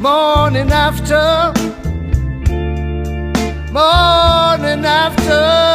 Morning after, morning after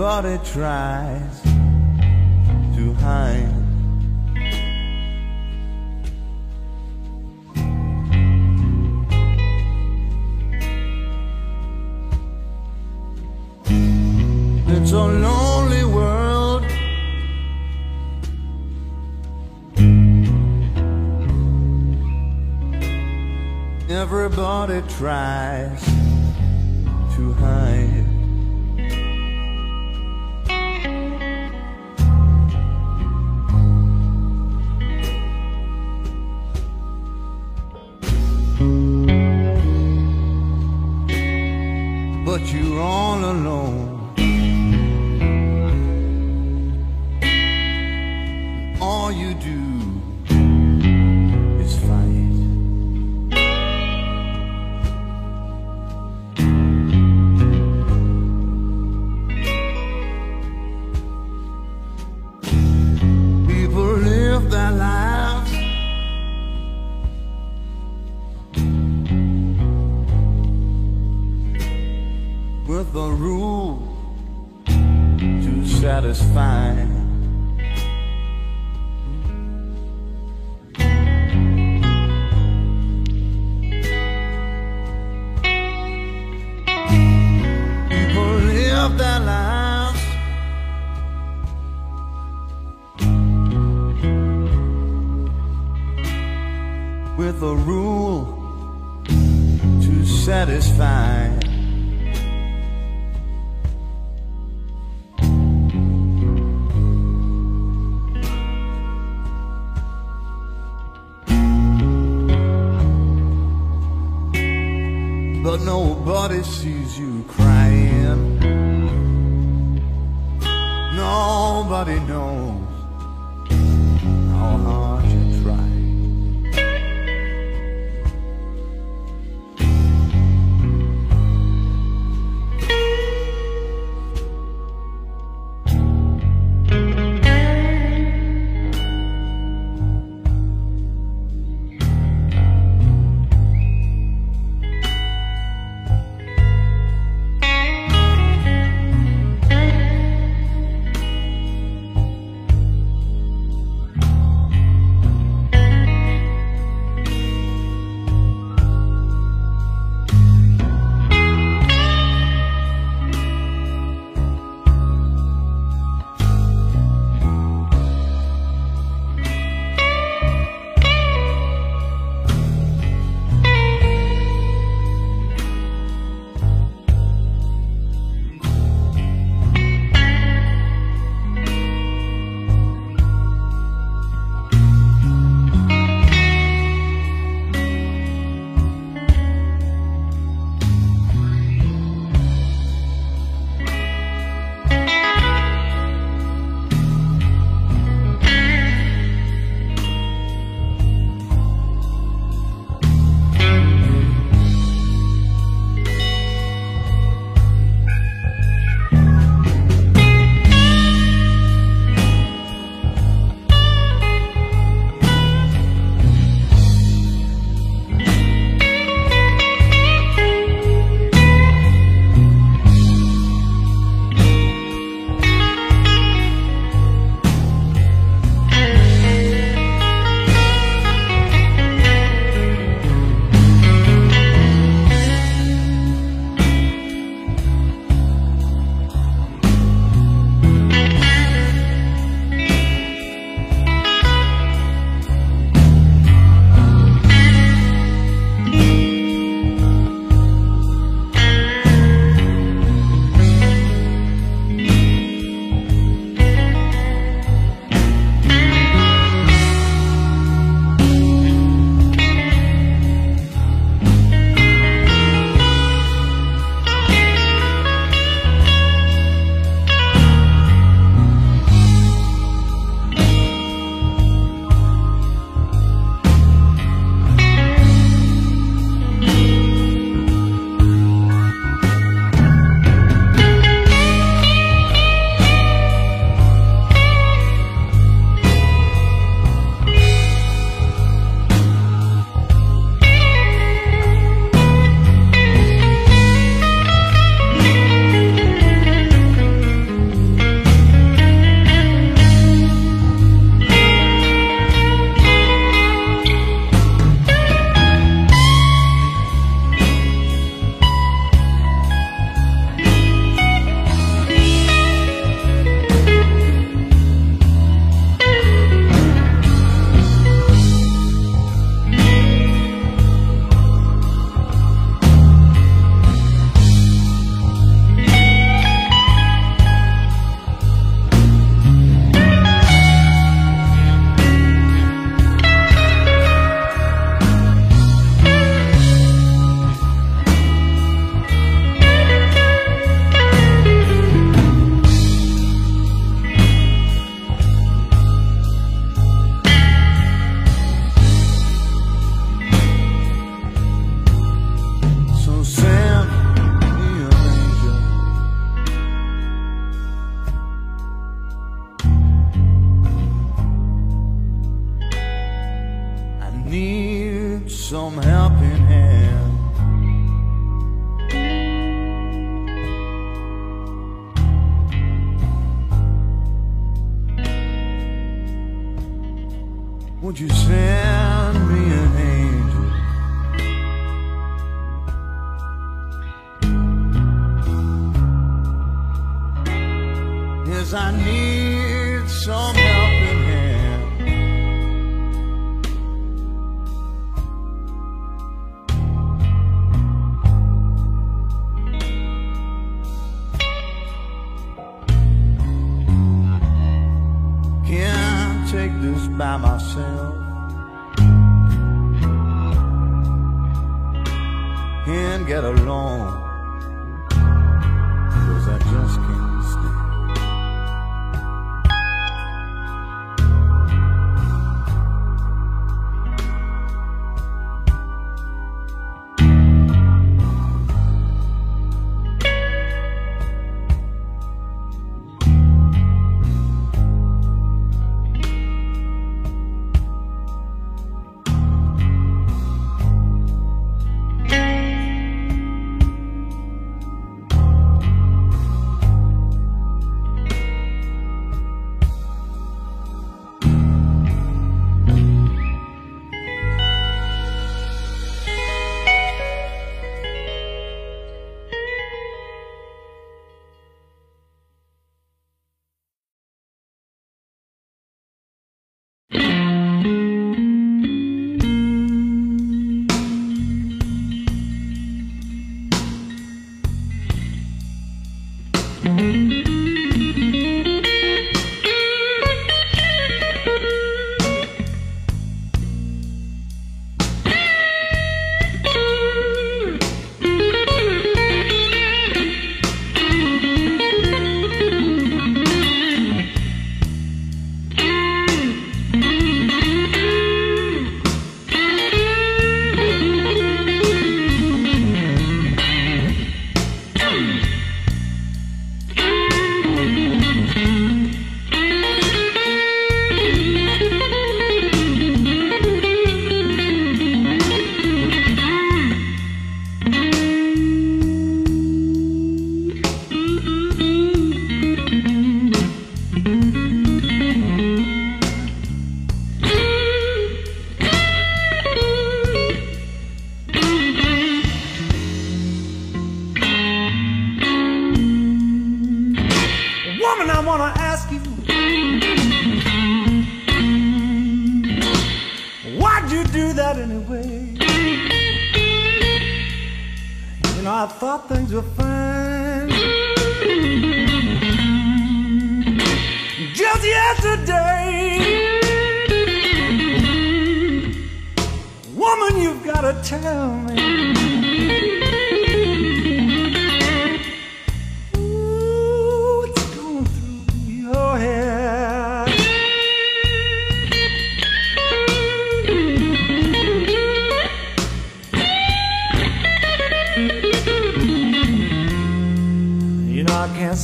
but it tries to hide. It's a lonely world Everybody tries nobody knows. Uh-huh.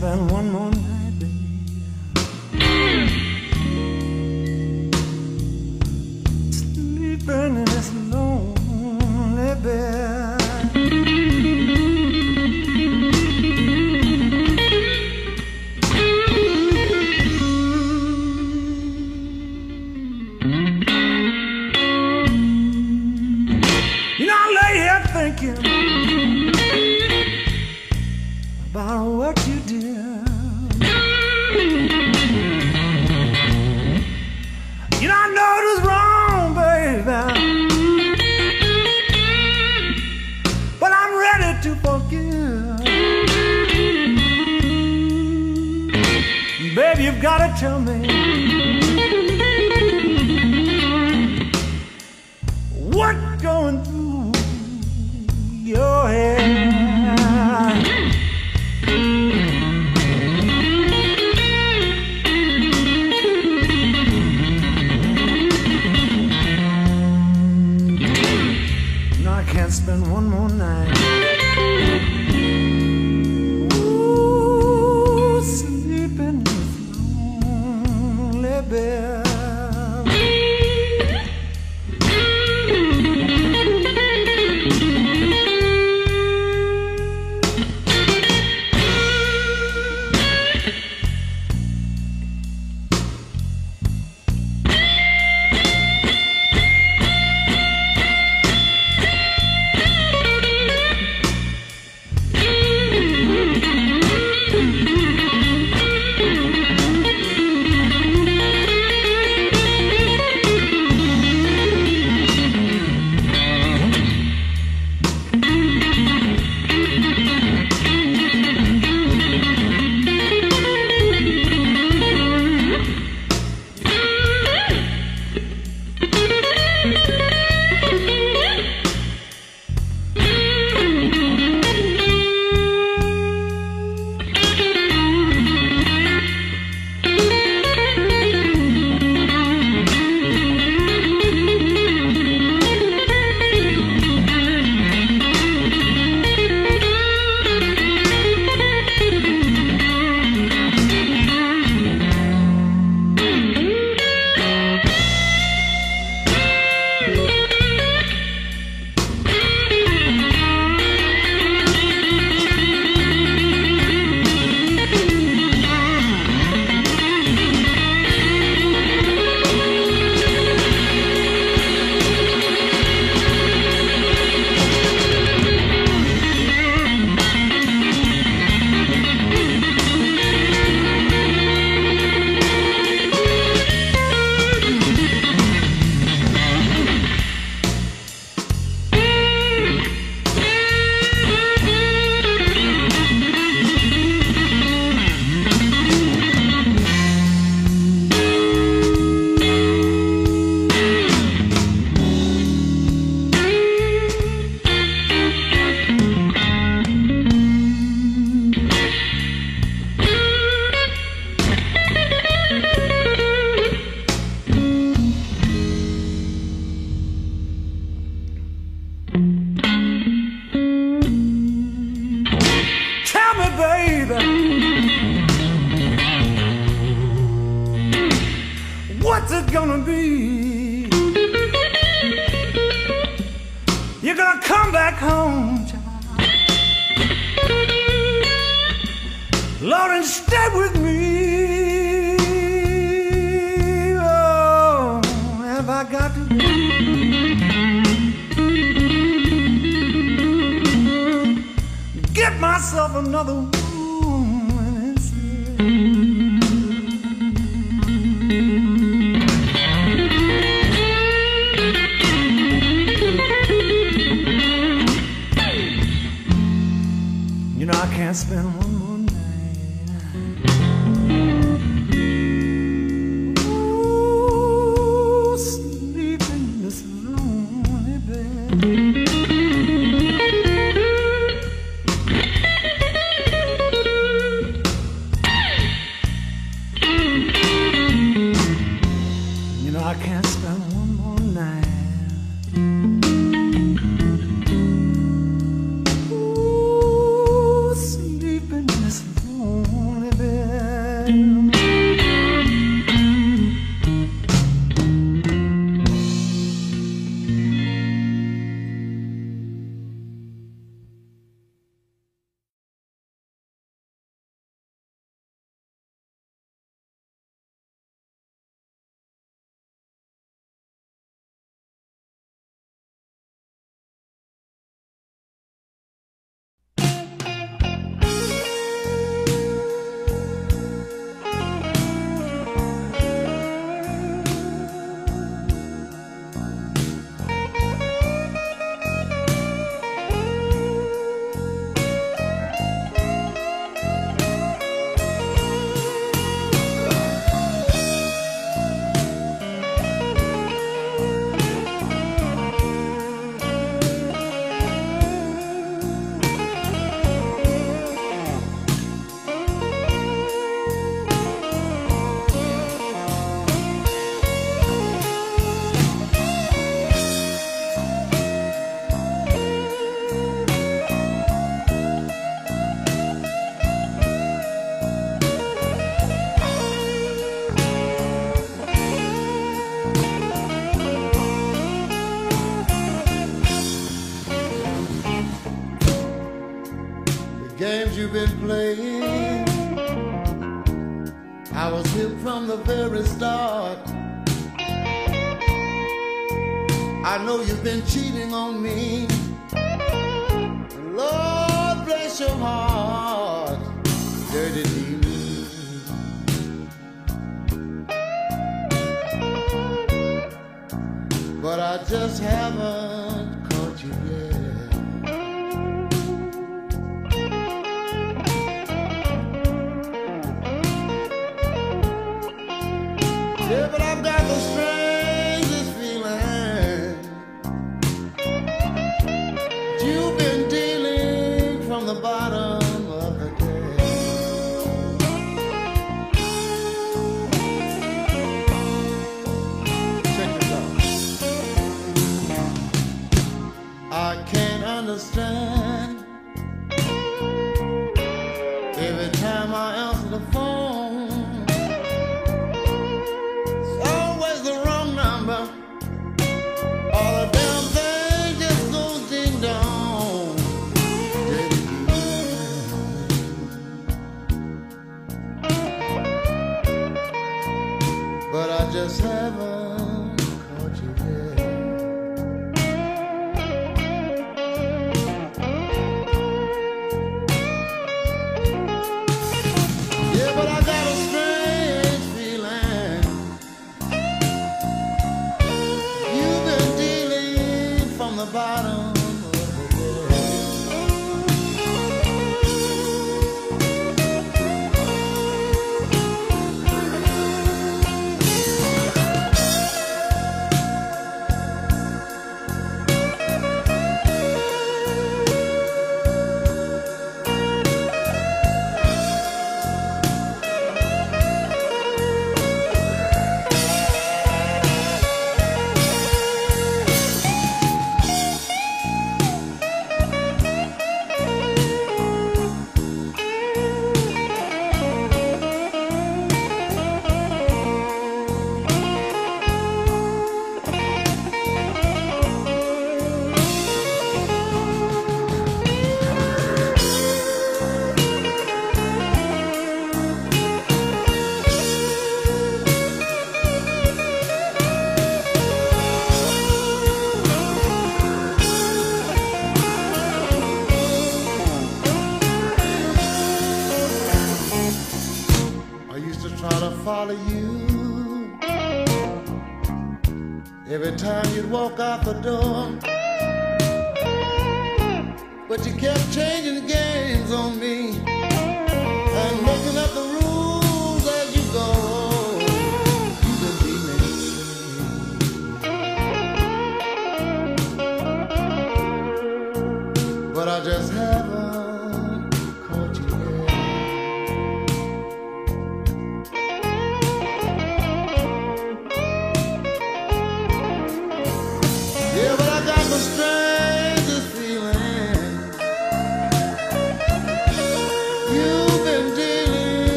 Know gonna be. You're gonna come back home, child. Lord, and stay with me. Oh, have I got to? Get myself another it's been you've been playing. I was here from the very start. I know you've been cheating on me. understand.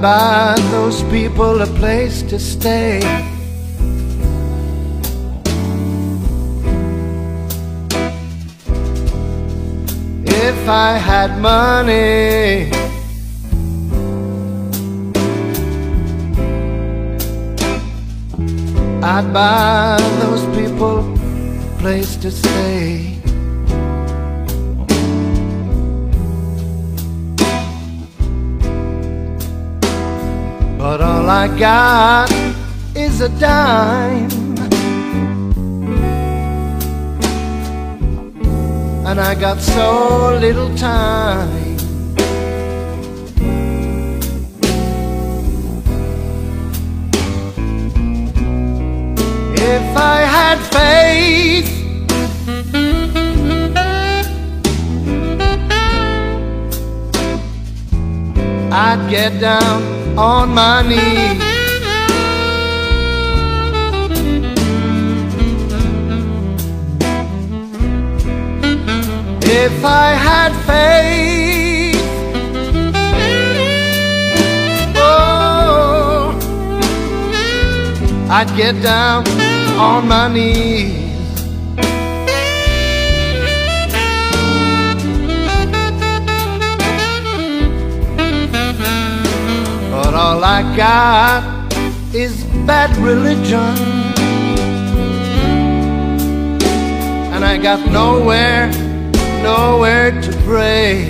Buy those people a place to stay. If I had money, I'd buy those people a place to stay. All I got is a dime. And I got so little time. If I had faith, I'd get down on my knees. If I had faith, oh, I'd get down on my knees. All I got is bad religion. And I got nowhere, nowhere to pray.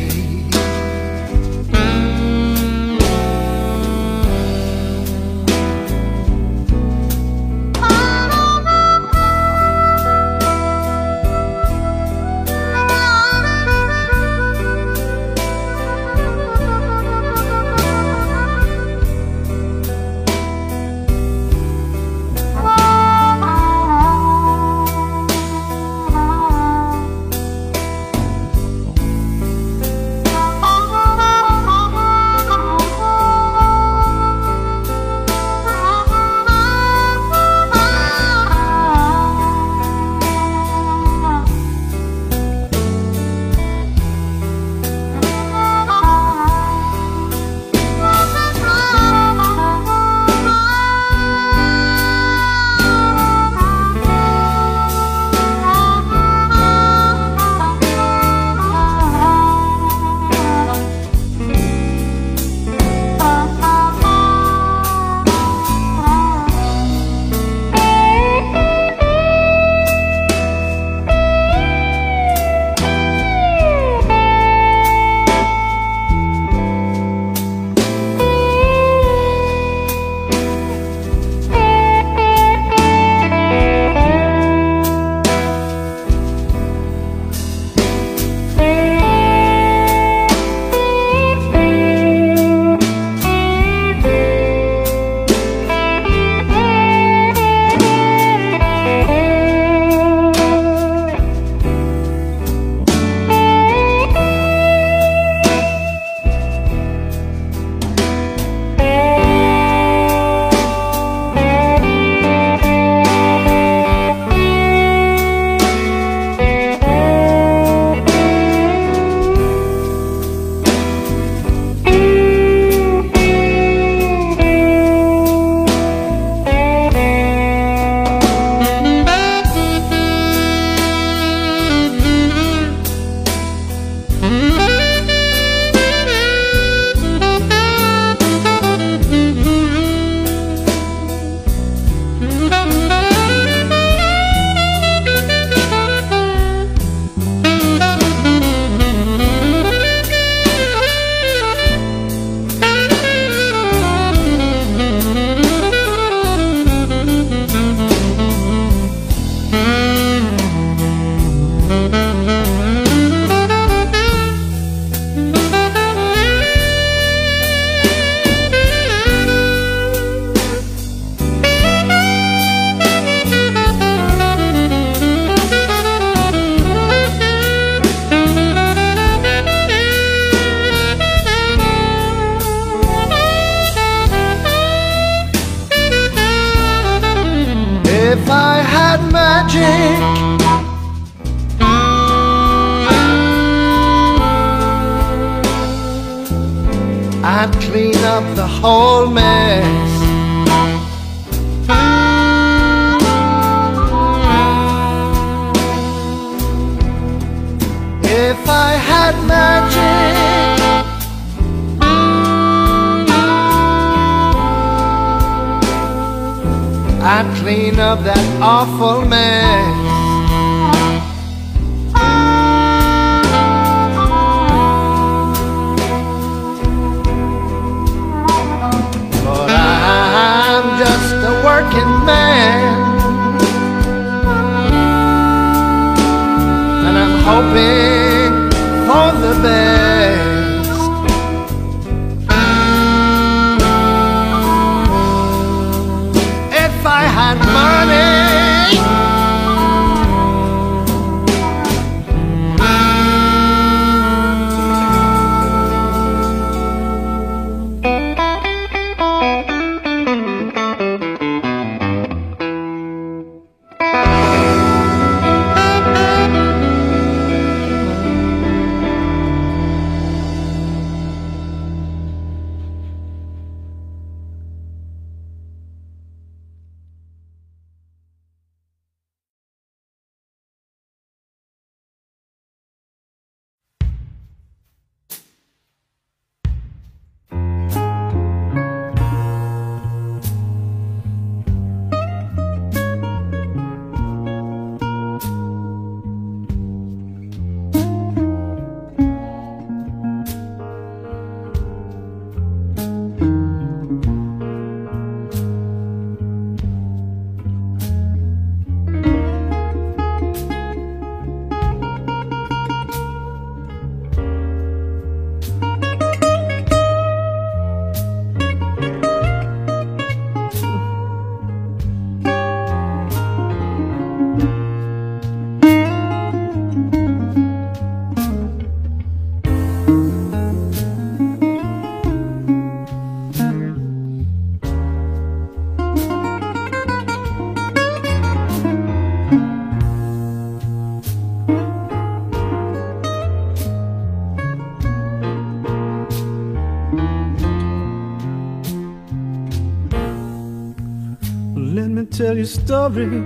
A story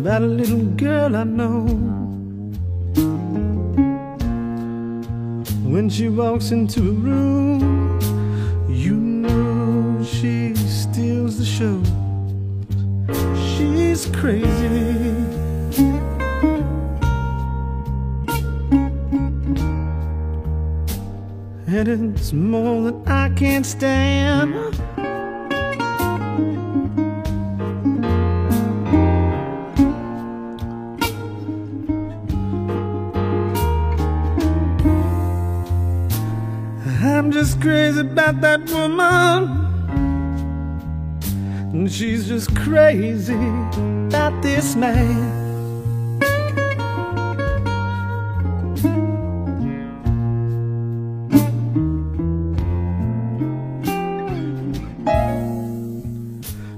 about a little girl I know. When she walks into a room, just crazy about this man.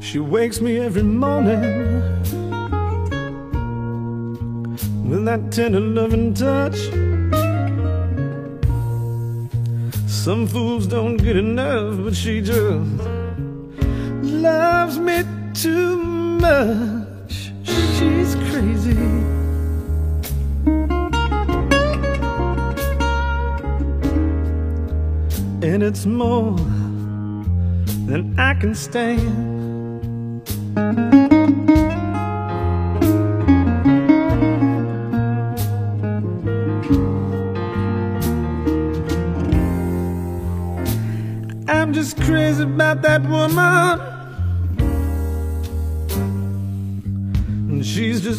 She wakes me every morning with that tender loving touch. Some fools don't get enough, but she just loves me too much. She's crazy. And it's more than I can stand. I'm just crazy about that woman.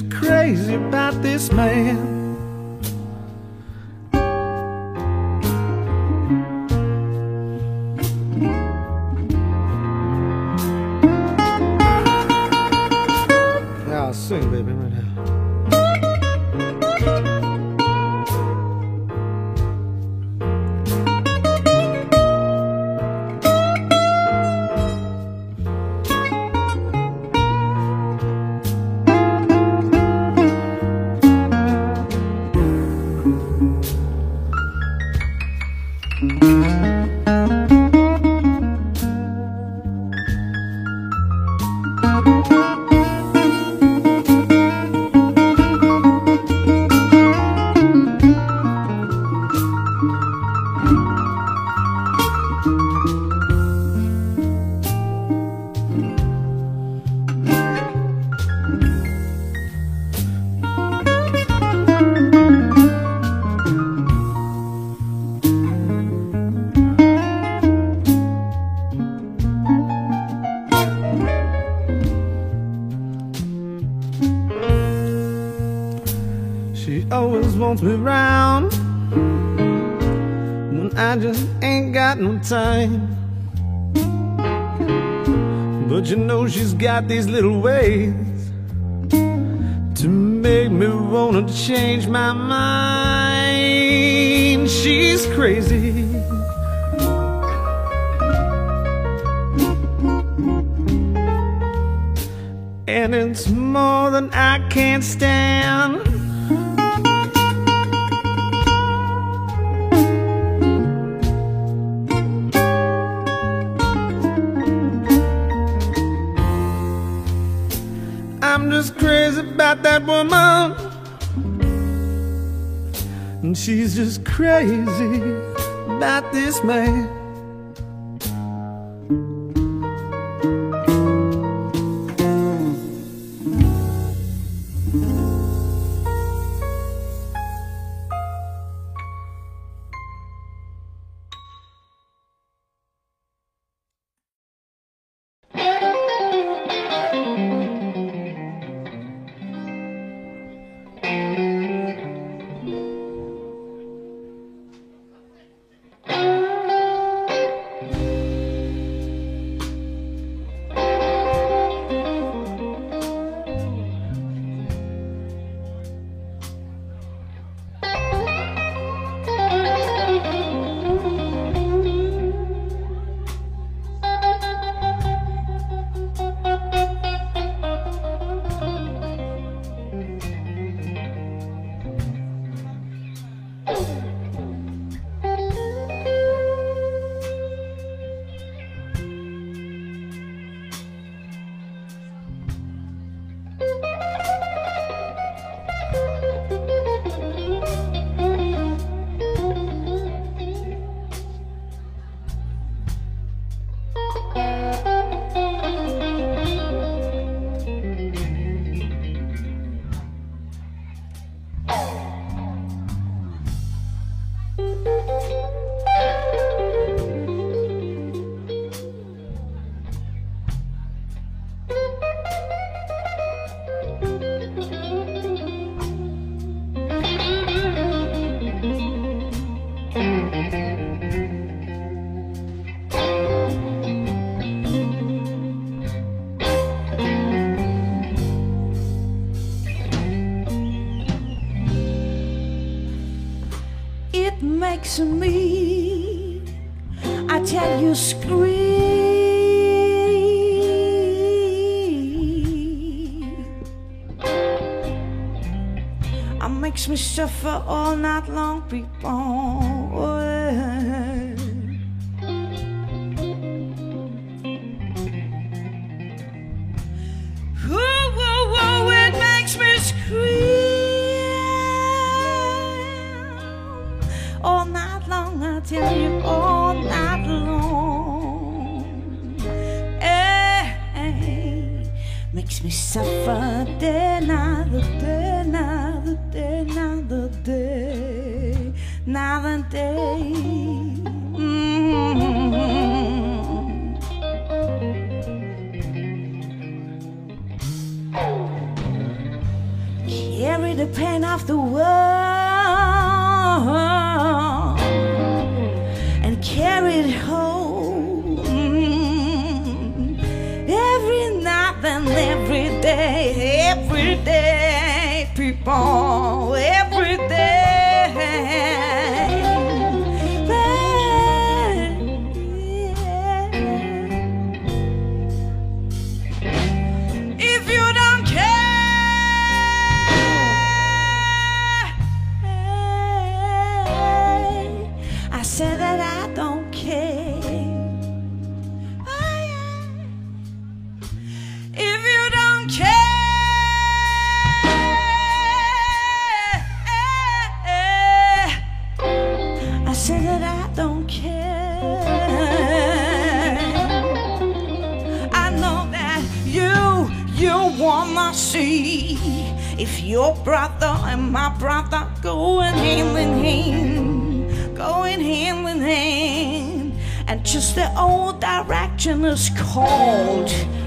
Crazy about this man. She always wants me round when I just ain't got no time. But you know she's got these little ways to make me wanna change my mind. She's crazy. And it's more than I can stand. About that woman. And she's just crazy about this man. Suffer all day, direction is called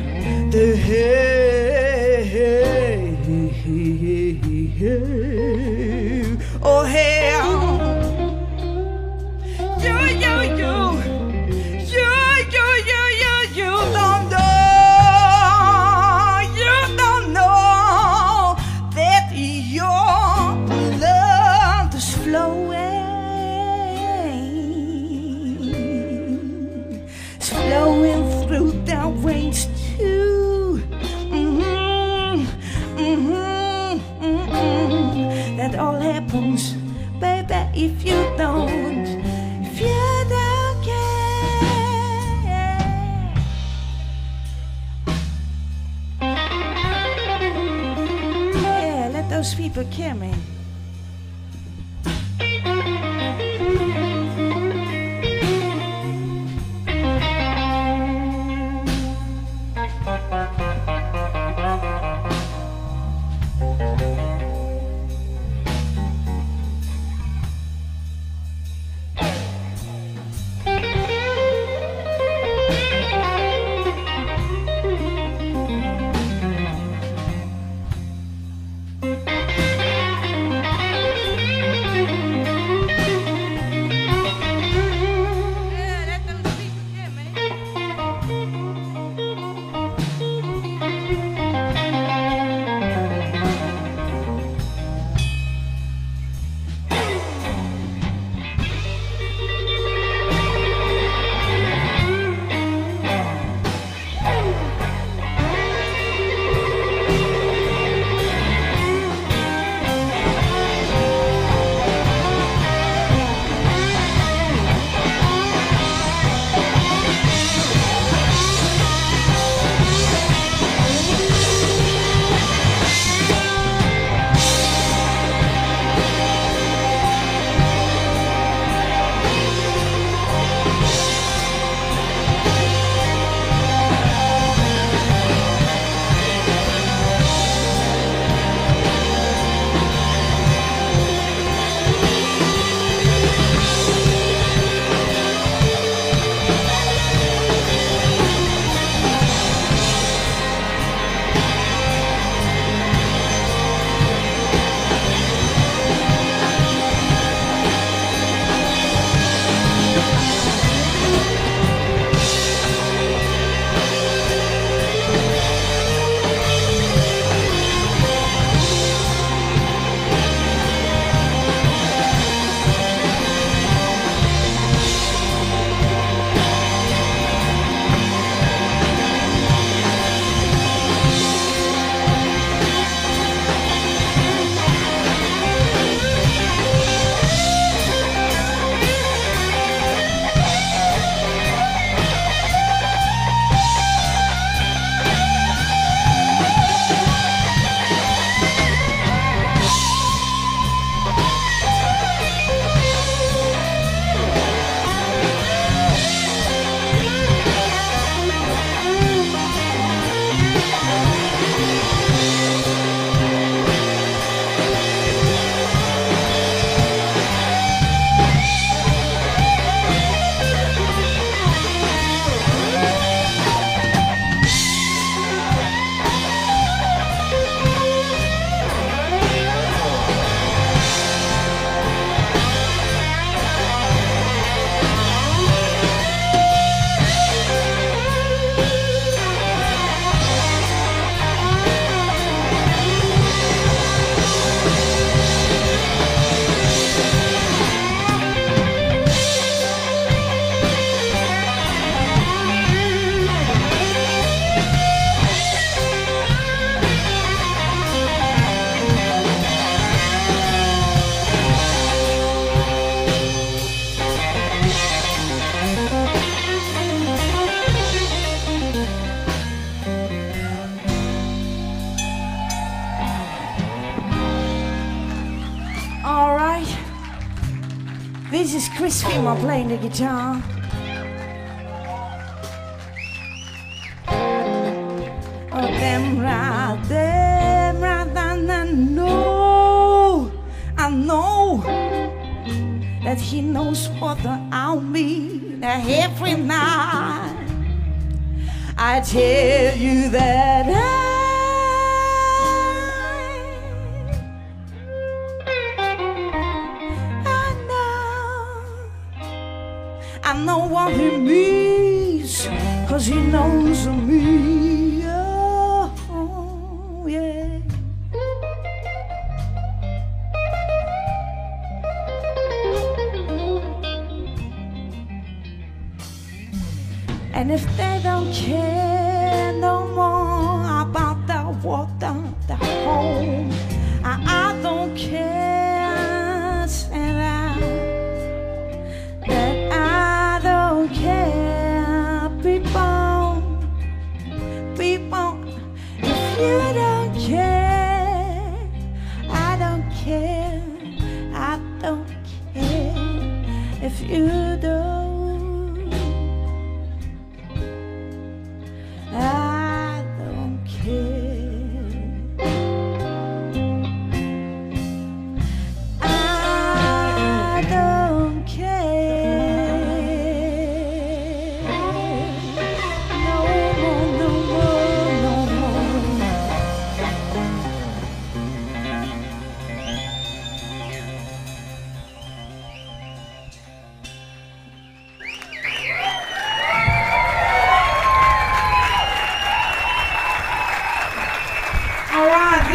playing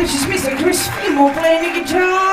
this is Mr. Chris Fimo playing the guitar.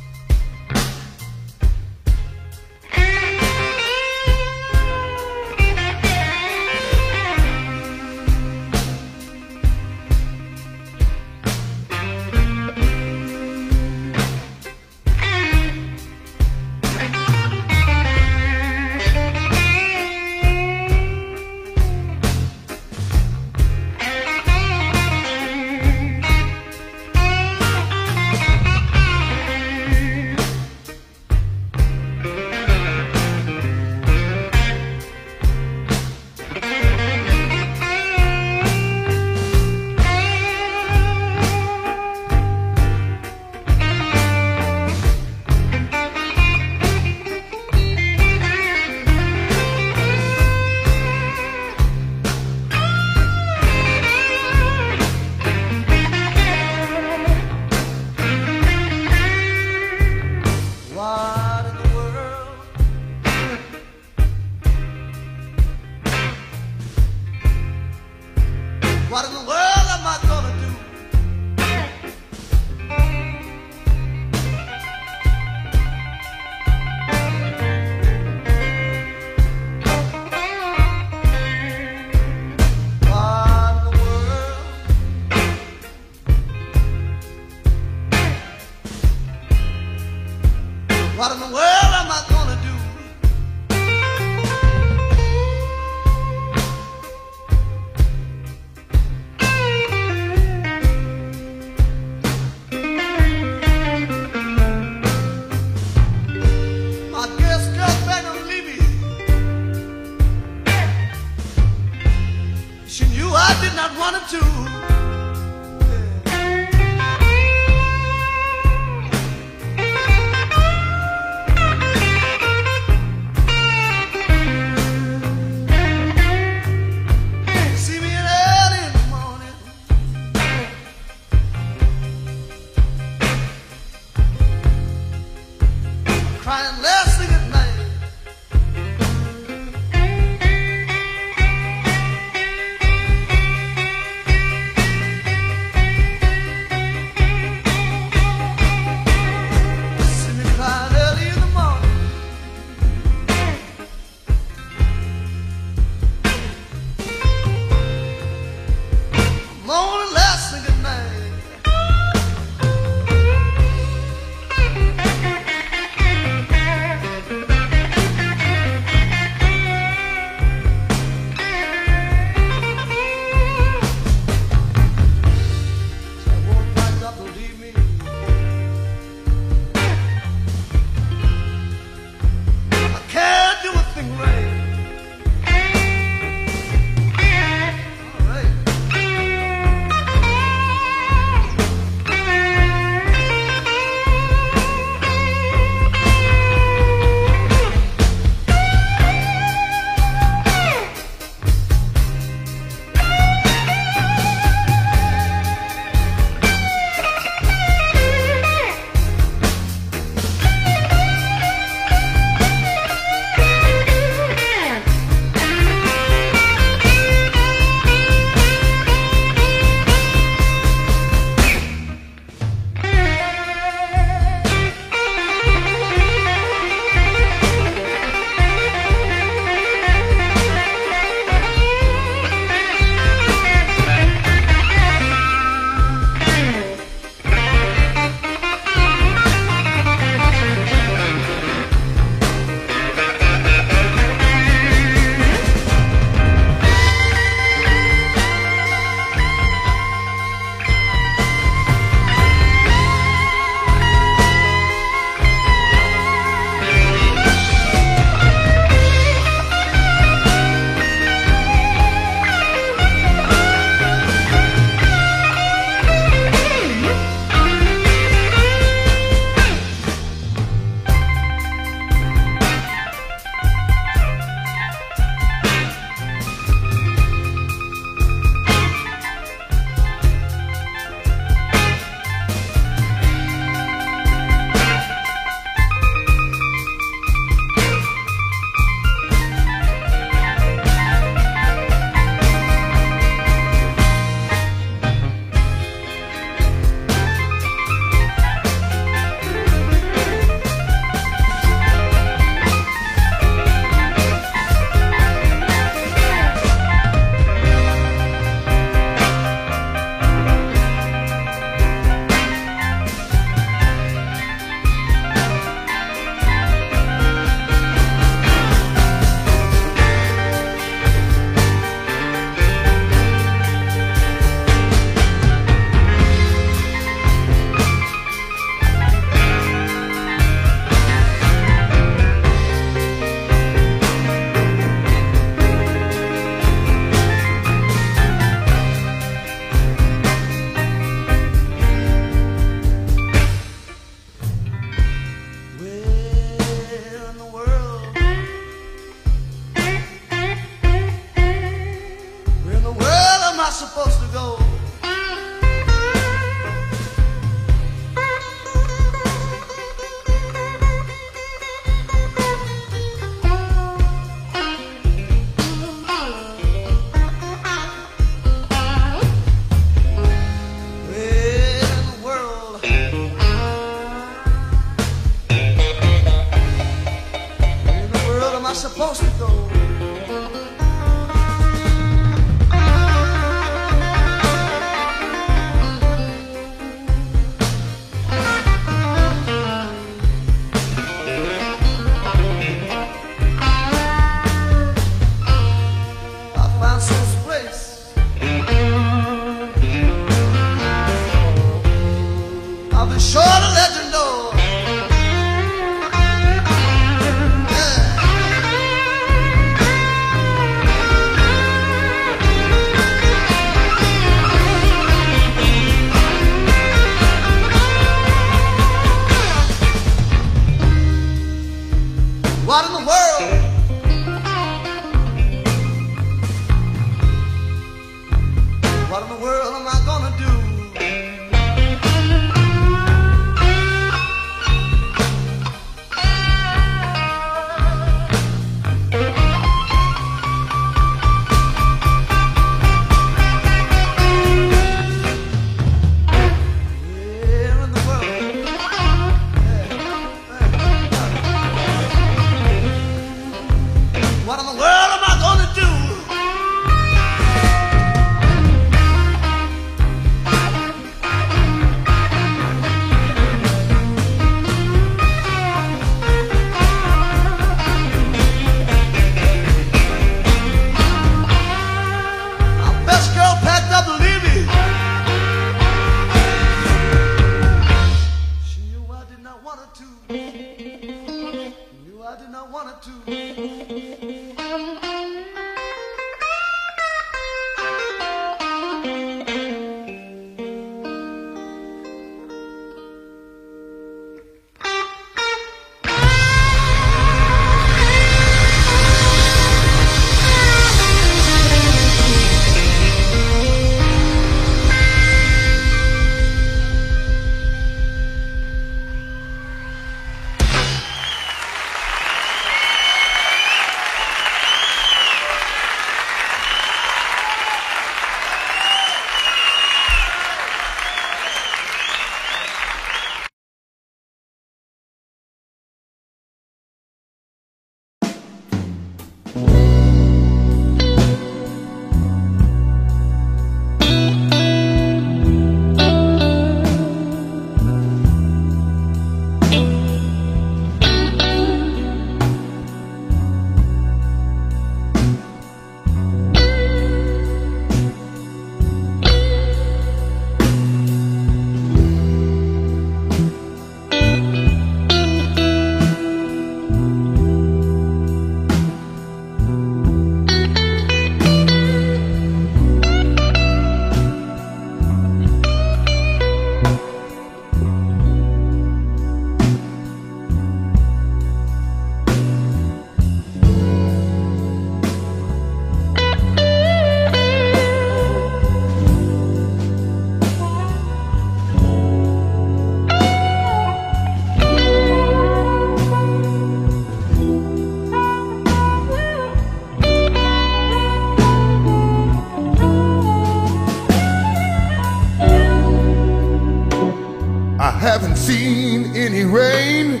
any rain.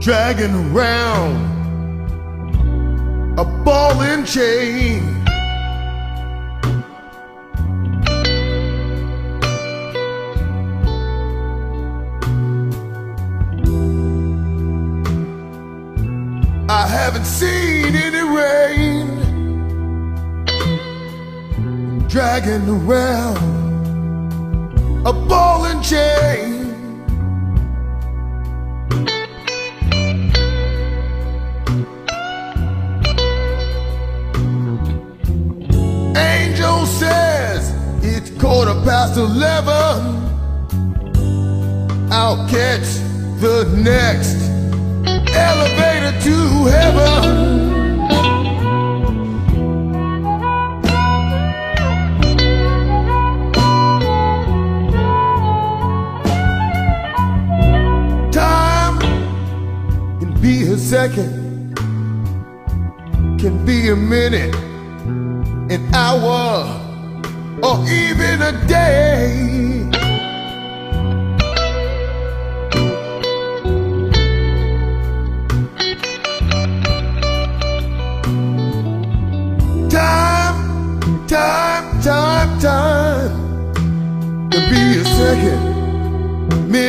Dragging around.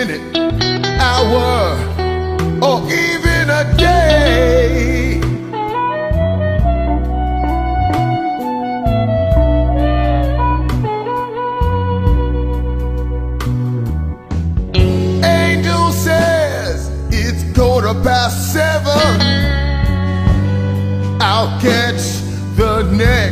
minute, hour, or even a day. Angel says it's quarter past seven. I'll catch the next.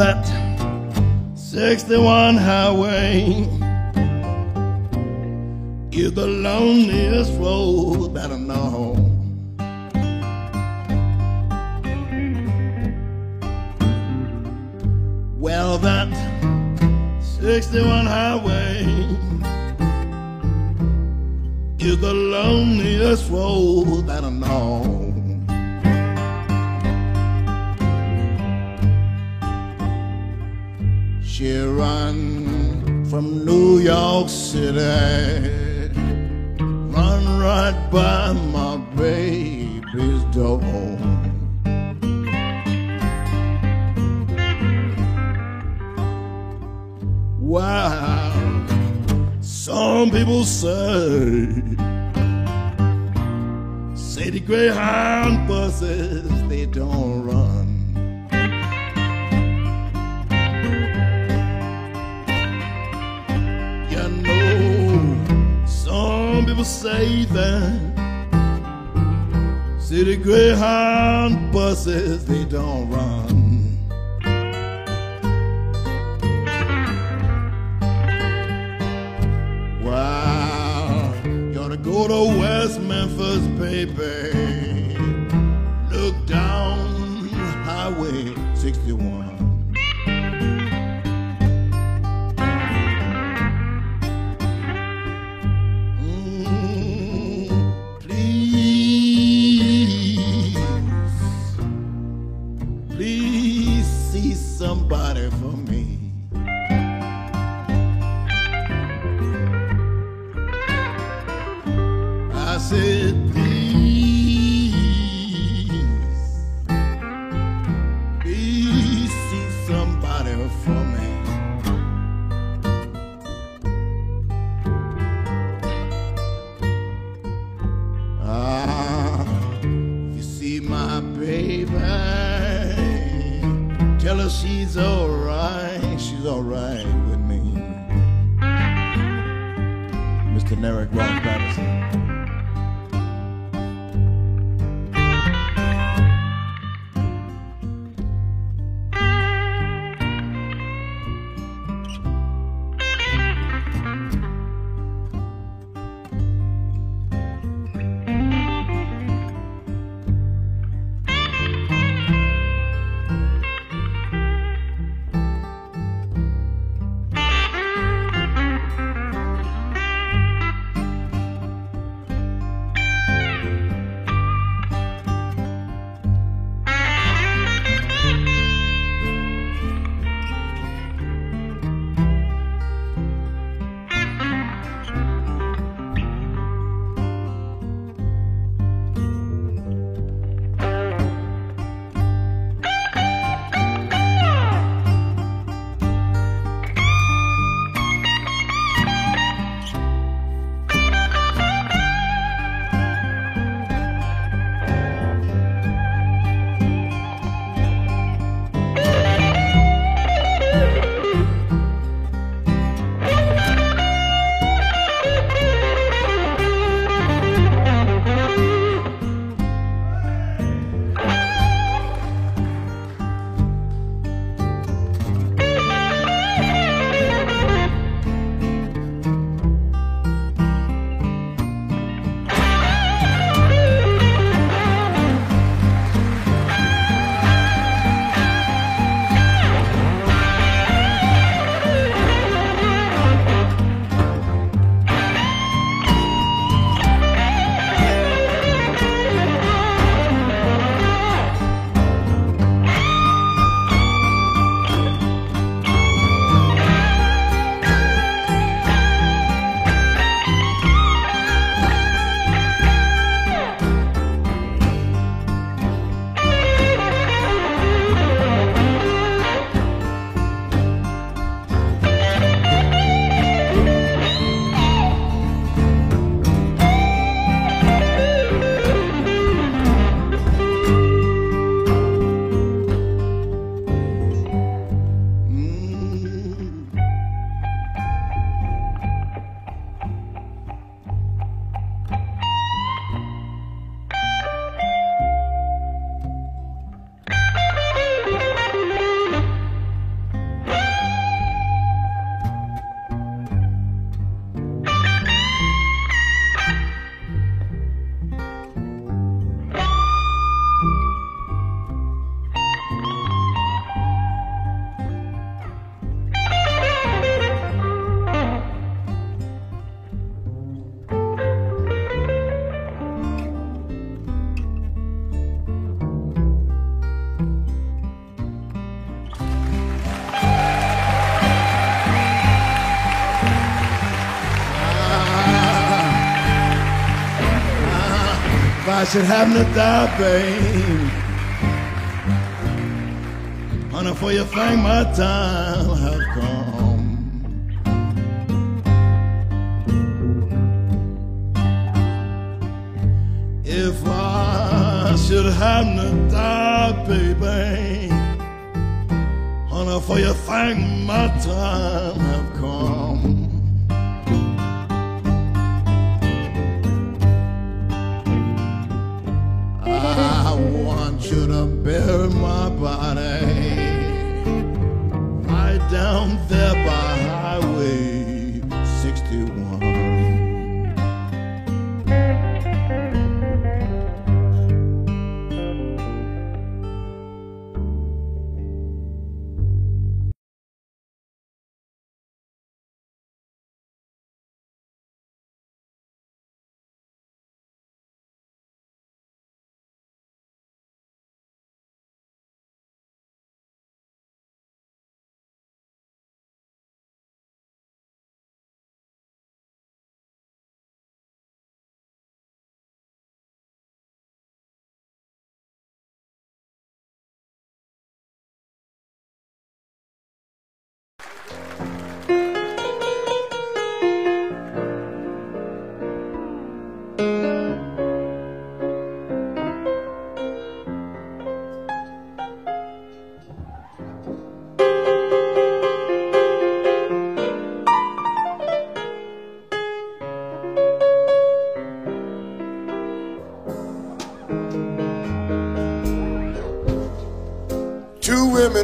that Wow. Some people say, city Greyhound buses, they don't run. You know, some people say that city Greyhound buses, they don't run. to West Memphis, baby. Look down Highway 61. Should happen to die, babe. Honey, for you think my time have come. If I should happen to die, baby, honey, for you think my time have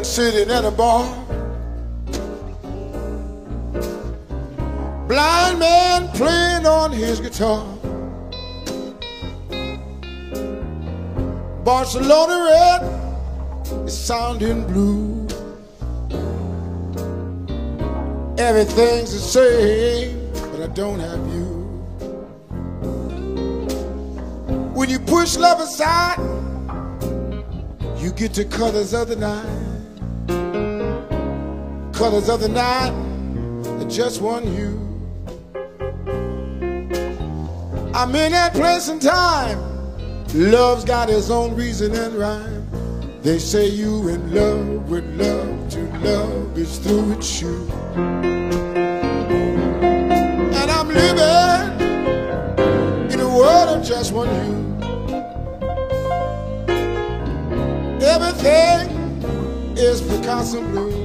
sitting at a bar. Blind man playing on his guitar. Barcelona red is sounding blue. Everything's the same, but I don't have you. When you push love aside, you get to colors of the night. Colors of the night that just one you. I'm in that place and time. Love's got its own reason and rhyme. They say you in love with love to love is through its shoe. And I'm living in a world of just one you. Everything is Picasso blue.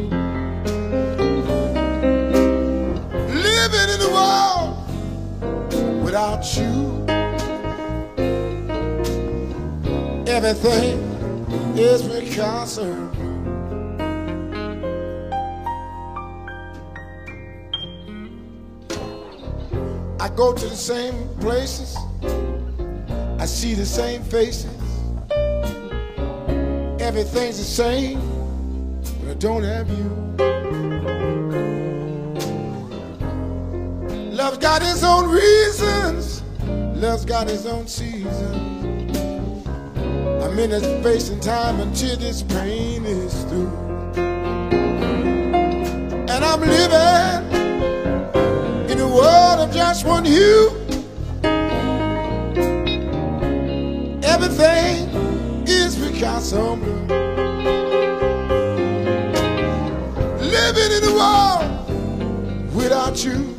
Without you. Everything is Picasso blue. I go to the same places. I see the same faces. Everything's the same, but I don't have you. Love's got his own reasons. Love's got his own seasons. I'm in this space and time until this pain is through. And I'm living in a world of just one hue. Everything is Picasso blue. Living in a world without you.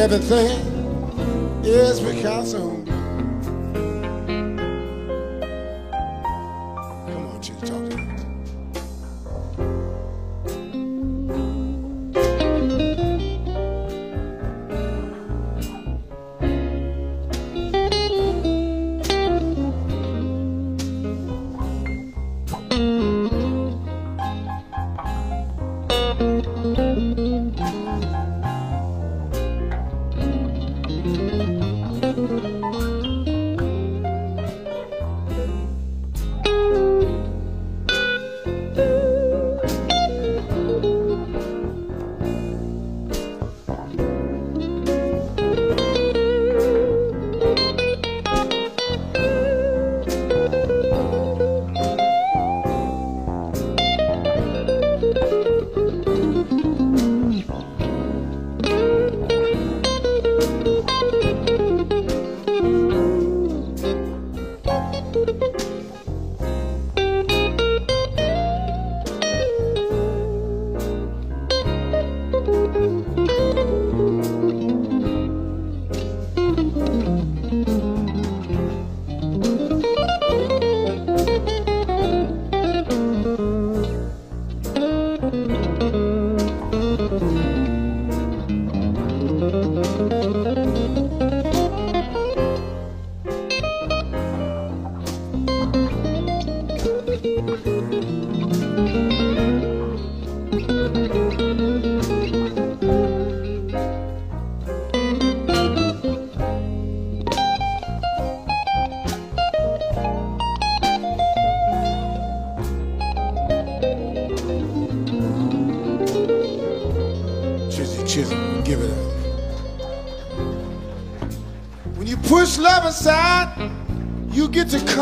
Everything is Picasso blue.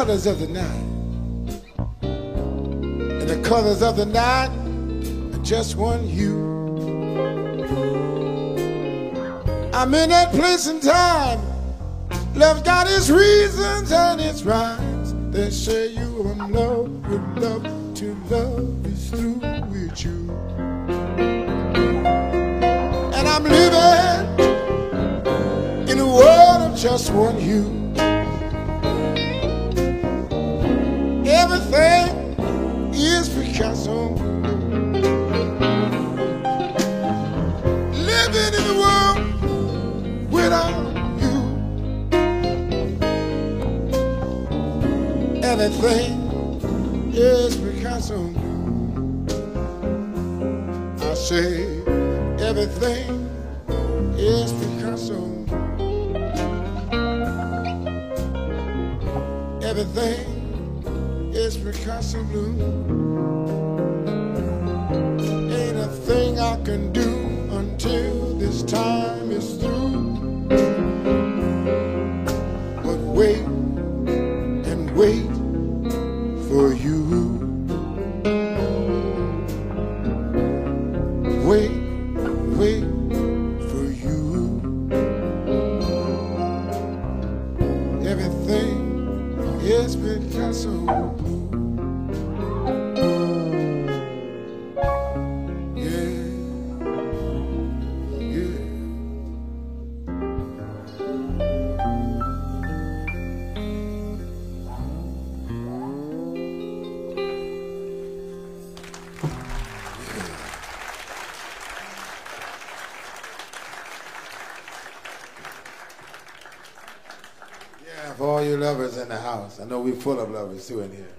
Colors of the night. And the colors of the night are just one hue. I'm in that place and time. Love's got its reasons and its rhymes. They say you are in love with love till love is through with you. And I'm living in a world of just one hue. Everything is Picasso. Living in the world without you. Everything is Picasso. I say everything is Picasso. Everything Picasso blue. Ain't a thing I can do until this time I know we're full of lovers too in here.